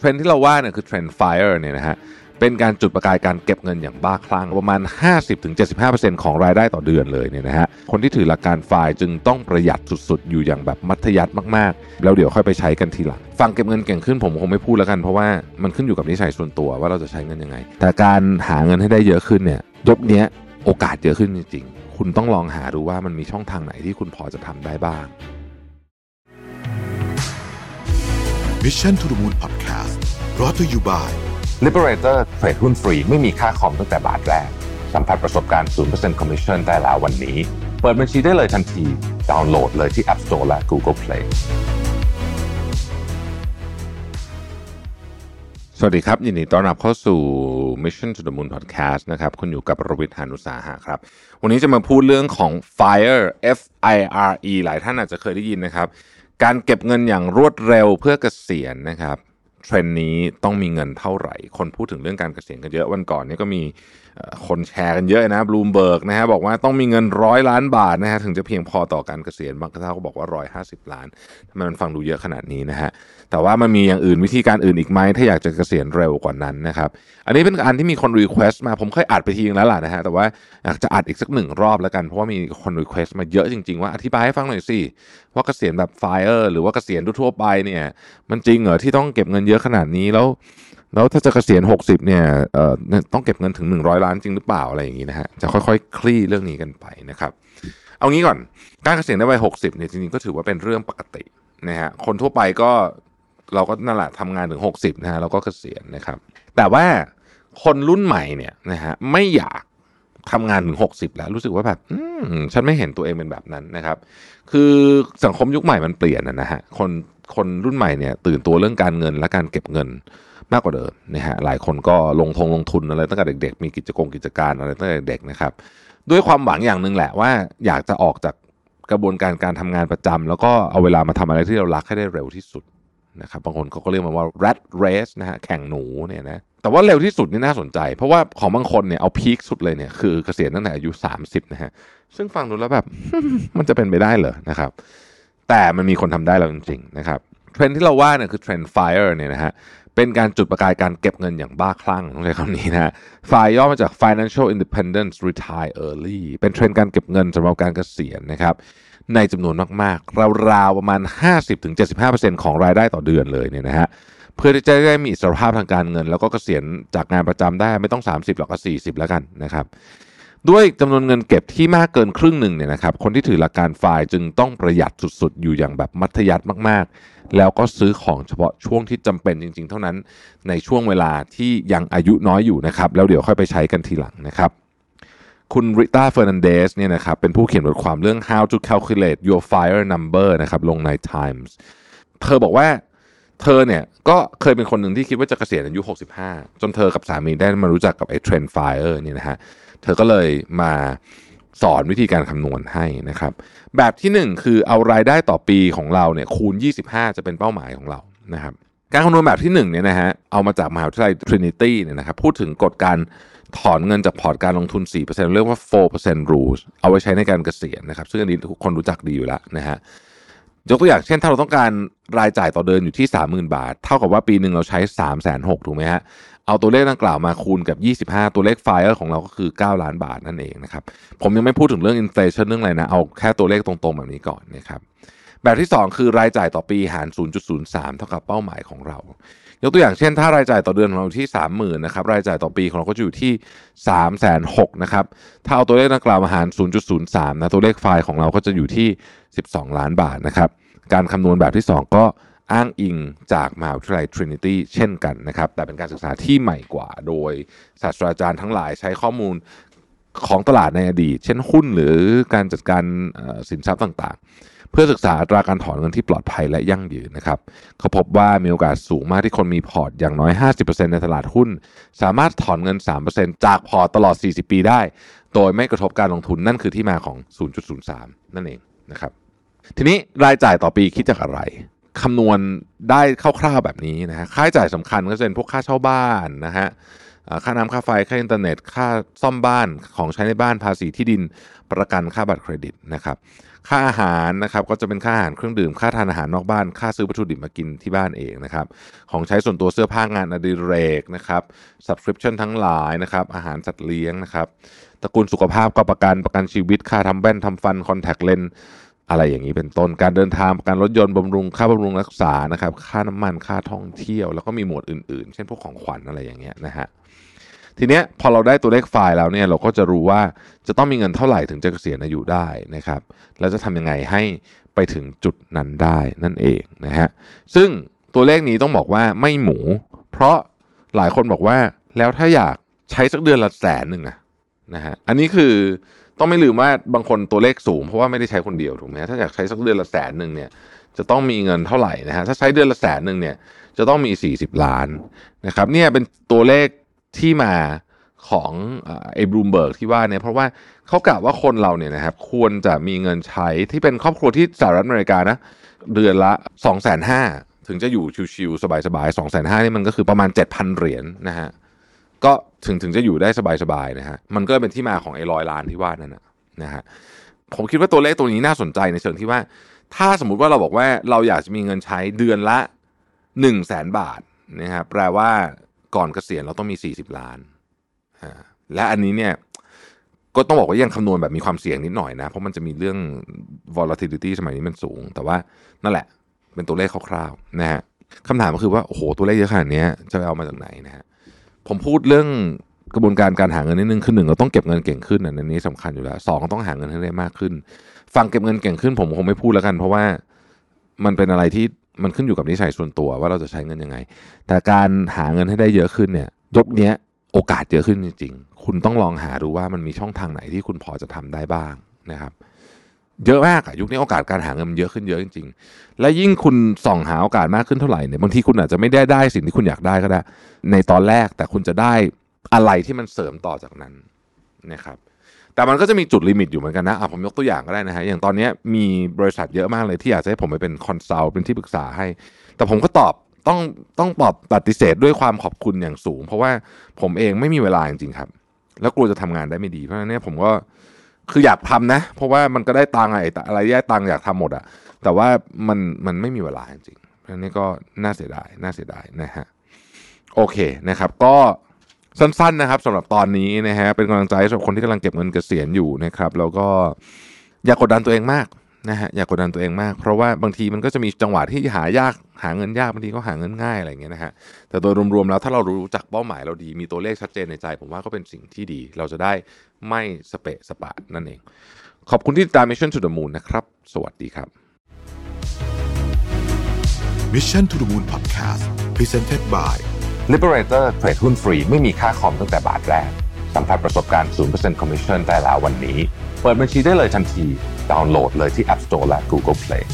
เทรนด์ที่เราว่าเนี่ยคือเทรนด์ FIRE เนี่ยนะฮะเป็นการจุดประกายการเก็บเงินอย่างบ้าคลั่งประมาณ 50-75%ของรายได้ต่อเดือนเลยเนี่ยนะฮะคนที่ถือหลักการ FIRE จึงต้องประหยัดสุดๆ อยู่อย่างแบบมัธยัสถ์มากๆ แล้วเดี๋ยวค่อยไปใช้กันทีหลังฟังเก็บเงินเก่งขึ้นผมคงไม่พูดแล้วกันเพราะว่ามันขึ้นอยู่กับนิสัยส่วนตัวว่าเราจะใช้เงินยังไง แต่การหาเงินให้ได้เยอะขึ้นเนี่ยยกเนี้ยโอกาสเยอะขึ้นจริงๆ คุณต้องลองหาดูว่ามันมีช่องทางไหนที่คุณพอจะทำได้บ้าง Mission to the Moon Podcast brought to you by Liberator เทรดหุ้นฟรีไม่มีค่าคอมตั้งแต่บาทแรก สัมผัสประสบการณ์ 0% Commission ได้แล้ววันนี้ เปิดบัญชีได้เลยทันที ดาวน์โหลดเลยที่ App Store และ Google Play สวัสดีครับ ยินดีต้อนรับเข้าสู่ Mission to the Moon Podcast นะครับคุณอยู่กับรวิทยานุสาหะครับ วันนี้จะมาพูดเรื่องของ FIRE F I R E หลายท่านอาจจะเคยได้ยินนะครับ การเก็บเงินอย่างรวดเร็วเพื่อเกษียณนะครับ เทรนด์นี้ต้องมีเงินเท่าไหร่ คนพูดถึงเรื่องการเกษียณกันเยอะวันก่อนนี้ก็มีคนแชร์กันเยอะนะบลูมเบิร์กนะฮะบอกว่าต้องมีเงินร้อยล้านบาทนะฮะถึงจะเพียงพอต่อการเกษียณบางเจ้าก็บอกว่าร้อยห้าสิบล้านทำไมมันฟังดูเยอะขนาดนี้นะฮะแต่ว่ามันมีอย่างอื่นวิธีการอื่นอีกไหมถ้าอยากจะเกษียณเร็วกว่านั้นนะครับอันนี้เป็นอันที่มีคน request มาผมเคยอัดไปทีนึงแล้วล่ะนะฮะแต่ว่าอยากจะอัดอีกสักหนึ่งรอบแล้วกันเพราะว่ามีคน request มาเยอะจริงๆว่าอธิบายให้ฟังหน่อยสิว่าเกษียณแบบ FIRE หรือว่าเกษียณทั่วไปเนี่ยมันจริงเหรอที่ต้องเก็บเงินเยอะขนาดนี้แล้ว แล้วถ้าจะเกษียณ 60เนี่ยเอ่อต้องเก็บเงินถึง 100 ล้านจริงหรือเปล่าอะไรอย่างนี้นะฮะจะค่อยๆ คลี่เรื่องนี้กันไปนะครับ เอางี้ก่อนการเกษียณในวัย60เนี่ยจริงๆก็ถือว่าเป็นเรื่องปกตินะฮะคนทั่วไปก็เราก็นั่นแหละทำงานถึง 60นะฮะแล้วก็เกษียณนะครับ แต่ว่าคนรุ่นใหม่เนี่ยนะฮะไม่อยากทำงานถึง 60 แล้วรู้สึกว่าแบบฉันไม่เห็นตัวเองเป็นแบบนั้นนะครับ คือสังคมยุคใหม่มันเปลี่ยนนะฮะคน คนรุ่นใหม่เนี่ยตื่นตัวเรื่องการเงินและการเก็บเงินมากกว่าเดิมนะฮะหลายคนก็ลงทงลงทุนอะไรตั้งแต่เด็ก ๆ มีกิจกรรมกิจการอะไรตั้งแต่เด็กนะครับ ด้วยความหวังอย่างหนึ่งแหละว่าอยากจะออกจากกระบวนการการทำงานประจำแล้วก็เอาเวลามาทำอะไรที่เรารักให้ได้เร็วที่สุดนะครับบางคนเขาก็เรียกมันว่า rat race นะฮะแข่งหนูเนี่ยนะแต่ว่าเร็วที่สุดนี่น่าสนใจ เพราะว่าของบางคนเนี่ยเอา peak สุดเลยเนี่ยคือเกษียณตั้งแต่อายุ 30 นะฮะซึ่งฟังดูแล้วแบบมันจะเป็นไปได้เหรอนะครับ แต่มันมีคนทำได้แล้วจริงๆนะครับเทรนด์ที่เราว่าเนี่ยคือเทรนด์ FIRE เนี่ยนะฮะเป็นการจุดประกายการเก็บเงินอย่างบ้าคลั่งต้องใช้คำนี้นะฮะ FIRE ย่อมาจาก Financial Independence Retire Early เป็นเทรนด์การเก็บเงินสำหรับการเกษียณนะครับในจำนวนมากๆราวๆประมาณ 50-75%ของรายได้ต่อเดือนเลยเนี่ยนะฮะเพื่อที่จะได้มีอิสรภาพทางการเงิน แล้วก็เกษียณจากงานประจำได้ไม่ต้อง 30หรอกก็40 แล้วกันนะครับ ด้วยจำนวนเงินเก็บที่มากเกินครึ่งหนึ่งเนี่ยนะครับคนที่ถือหลักการฝ่ายจึงต้องประหยัดสุดๆ อยู่อย่างแบบมัธยัติมากๆ แล้วก็ซื้อของเฉพาะช่วงที่จำเป็นจริง ๆ เท่านั้นในช่วงเวลาที่ยังอายุน้อยอยู่นะครับแล้วเดี๋ยวค่อยไปใช้กันทีหลังนะครับคุณริต้าเฟอร์นันเดสเนี่ยนะครับเป็นผู้เขียนบทความเรื่อง how to calculate your fire number นะครับลงใน Times เธอบอกว่าเธอเนี่ยก็เคยเป็นคนหนึ่งที่คิดว่าจะเกษียณอายุ 65 จนเธอกับสามีได้มารู้จักกับไอ้เทรนด์ FIRE เนี่ยนะฮะ เธอก็เลยมาสอนวิธีการคำนวณให้นะครับ แบบที่ 1 คือเอารายได้ต่อปีของเราเนี่ยคูณ 25 จะเป็นเป้าหมายของเรานะครับ การคำนวณแบบที่1เนี่ยนะฮะเอามาจากมหาวิทยาลัย Trinity เนี่ยนะครับพูดถึงกฎการถอนเงินจากพอร์ตการลงทุน 4%เรียกว่า 4% rules เอาไว้ใช้ในการเกษียณนะครับ ซึ่งอันนี้ทุกคนรู้จักดีอยู่แล้วนะฮะยกตัวอย่างเช่นถ้าเราต้องการรายจ่ายต่อเดือนอยู่ที่ 30,000 บาท เท่ากับว่าปีหนึ่งเราใช้ 3 6 0 0 0ถูกไหมฮะ เอาตัวเลขดังกล่าวมาคูณกับ 25 ตัวเลขไฟล์ของเราก็คือ 9 ล้านบาทนั่นเองนะครับ ผมยังไม่พูดถึงเรื่องอินฟลชันเรื่องอะไรนะ เอาแค่ตัวเลขตรงๆ แบบนี้ก่อนนะครับแบบที่ 2 คือรายจ่ายต่อปีหาร 0.03 เท่ากับเป้าหมายของเรา ยกตัวอย่างเช่น ถ้ารายจ่ายต่อเดือนของเราที่ 30,000นะครับรายจ่ายต่อปีของเราก็จะอยู่ที่ 3 6 0 0 0นะครับถ้าเอาตัวเลขดังกล่าวมาหาร 0.03 นะตัวเลขไฟล์ของเราก็จะอยู่ที่ 12 ล้านบาทนะครับการคำนวณแบบที่ 2 ก็ อ้างอิงจากมหาวิทยาลัย Trinity เช่นกันนะครับ แต่เป็นการศึกษาที่ใหม่กว่า โดยศาสตราจารย์ทั้งหลายใช้ข้อมูลของตลาดในอดีต เช่นหุ้นหรือการจัดการสินทรัพย์ต่างๆ เพื่อศึกษาอัตราการถอนเงินที่ปลอดภัยและยั่งยืนนะครับ เขาพบว่ามีโอกาสสูงมากที่คนมีพอร์ตอย่างน้อย 50%ในตลาดหุ้น สามารถถอนเงิน 3%จากพอร์ตตลอด 40 ปีได้ โดยไม่กระทบการลงทุนนั่นคือที่มาของ 0.03 นั่นเองนะครับทีนี้รายจ่ายต่อปีคิดจากอะไร คำนวณได้คร่าวๆแบบนี้นะฮะค่าใช้จ่ายสำคัญก็จะเป็นพวกค่าเช่าบ้านนะฮะค่าน้ำค่าไฟค่าอินเทอร์เน็ต ค่าซ่อมบ้านของใช้ในบ้านภาษีที่ดินประกันค่าบัตรเครดิตนะครับ ค่าอาหารนะครับก็จะเป็นค่าอาหารเครื่องดื่ม ค่าทานอาหารนอกบ้าน ค่าซื้อวัตถุดิบมากินที่บ้านเองนะครับ ของใช้ส่วนตัวเสื้อผ้างานอดิเรกนะครับ subscription ทั้งหลายนะครับ อาหารสัตว์เลี้ยงนะครับตระกูลสุขภาพก็ประกันประกันชีวิต ค่าทำแว่นทำฟันคอนแทคเลน อะไรอย่างนี้เป็นต้นการเดินทางกันรถยนต์บำรุงค่าบำรุงรักษานะครับค่าน้ำมันค่าท่องเที่ยว แล้วก็มีหมวดอื่นๆ เช่นพวกของขวัญอะไรอย่างเงี้ยนะฮะทีเนี้ยพอเราได้ตัวเลขไฟล์แล้วเนี่ยเราก็จะรู้ว่าจะต้องมีเงินเท่าไหร่ถึงจะเกษียณอายุได้นะครับแล้วจะทำยังไงให้ไปถึงจุดนั้นได้นั่นเองนะฮะซึ่งตัวเลขนี้ต้องบอกว่าไม่หมู เพราะหลายคนบอกว่าแล้วถ้าอยากใช้สักเดือนละแสนหนึ่งอะนะฮะอันนี้คือ ต้องไม่ลืมว่าบางคนตัวเลขสูง เพราะว่าไม่ได้ใช้คนเดียวถูกไหมถ้าอยากใช้สักเดือนละแสนหนึ่งเนี่ยจะต้องมีเงินเท่าไหร่นะฮะถ้าใช้เดือนละแสนหนึ่งเนี่ยจะต้องมี 40 ล้านนะครับเนี่ยเป็นตัวเลขที่มาของไอ้บลูมเบิร์กที่ว่าเนี่ยเพราะว่าเขากล่าวว่าคนเราเนี่ยนะครับควรจะมีเงินใช้ที่เป็นครอบครัวที่สหรัฐอเมริกานะเดือนละ2องแสนห้าถึงจะอยู่ชิวๆสบายๆสองแสนห้านี่มันก็คือประมาณ 7,000 เหรียญนะฮะ ก็ถึงถึงจะอยู่ได้สบายๆนะฮะมันก็เป็นที่มาของไอ้ร้อยล้านที่ว่านั่นนะนะฮะผมคิดว่าตัวเลขตัวนี้น่าสนใจในเชิงที่ว่า ถ้าสมมุติว่าเราบอกว่าเราอยากจะมีเงินใช้เดือนละ1นึ่งแสนบาทนะครับแปลว่าก่อนเกษียณเราต้องมี 40 ล้าน และอันนี้เนี่ยก็ต้องบอกว่ายังคำนวณแบบมีความเสี่ยงนิดหน่อยนะ เพราะมันจะมีเรื่อง volatility สมัยนี้มันสูง แต่ว่านั่นแหละเป็นตัวเลขคร่าวๆนะฮะคำถามก็คือว่า โอ้โห ตัวเลขเยอะขนาดนี้จะเอามาจากไหนนะฮะ ผมพูดเรื่องกระบวนการการหาเงินนิดนึงคือหนึ่งเราต้องเก็บเงินเก่งขึ้นอันนี้สำคัญอยู่แล้วสองต้องหาเงินให้ได้มากขึ้น ฟังเก็บเงินเก่งขึ้น ผมคงไม่พูดแล้วกัน เพราะว่ามันเป็นอะไรที่มันขึ้นอยู่กับนิสัยส่วนตัวว่าเราจะใช้เงินยังไง แต่การหาเงินให้ได้เยอะขึ้นเนี่ยยกเนี้ยโอกาสเยอะขึ้นจริง ๆ คุณต้องลองหาดูว่ามันมีช่องทางไหนที่คุณพอจะทำได้บ้างนะครับ เยอะมากอะยุคนี้โอกาสการหาเงินมันเยอะขึ้นเยอะจริงๆ และยิ่งคุณส่องหาโอกาสมากขึ้นเท่าไหร่เนี่ยบางทีคุณอาจจะไม่ได้ได้สิ่งที่คุณอยากได้ก็ได้ ในตอนแรกแต่คุณจะได้อะไรที่มันเสริมต่อจากนั้นนะครับแต่มันก็จะมีจุดลิมิตอยู่เหมือนกันนะอะผมยกตัวอย่างก็ได้นะฮะอย่างตอนนี้มีบริษัทเยอะมากเลยที่อยากจะให้ผมไปเป็น consult เป็นที่ปรึกษาให้ แต่ผมก็ตอบต้องต้องตอบปฏิเสธด้วยความขอบคุณอย่างสูง เพราะว่าผมเองไม่มีเวลาจริงๆครับ แล้วกลัวจะทำงานได้ไม่ดีเพราะฉะนั้นเนี่ยผมก็ คืออยากทำนะ เพราะว่ามันก็ได้ตังค์อะไรอะไรได้ตังค์อยากทำหมดอะแต่ว่ามันมันไม่มีเวลาจริงๆอันนี้ก็น่าเสียดายน่าเสียดายนะฮะโอเคนะครับ ก็สั้นๆนะครับสำหรับตอนนี้นะฮะเป็นกำลังใจสำหรับคนที่กำลังเก็บเงินเกษียณอยู่นะครับ แล้วก็อย่ากกดดันตัวเองมาก นะฮะอย่ากกดดันตัวเองมาก เพราะว่าบางทีมันก็จะมีจังหวะที่หายากหาเงินยากบางทีก็หาเงินง่ายอะไรอย่างเงี้ยนะฮะแต่โดยรวมๆแล้วถ้าเรารู้จักเป้าหมายเราดี มีตัวเลขชัดเจนในใจ ผมว่าก็เป็นสิ่งที่ดี เราจะได้ไม่สเปะสปะนั่นเอง ขอบคุณที่ติดตาม Mission to the Moon นะครับ สวัสดีครับ Mission to the Moon Podcast Presented by Liberator เทรดหุ้นฟรีไม่มีค่าคอมตั้งแต่บาทแรกสัมผัสประสบการณ์ 0% Commission ได้แล้ววันนี้ เปิดบัญชีได้เลยทันที ดาวน์โหลดเลยที่ App Store และ Google Play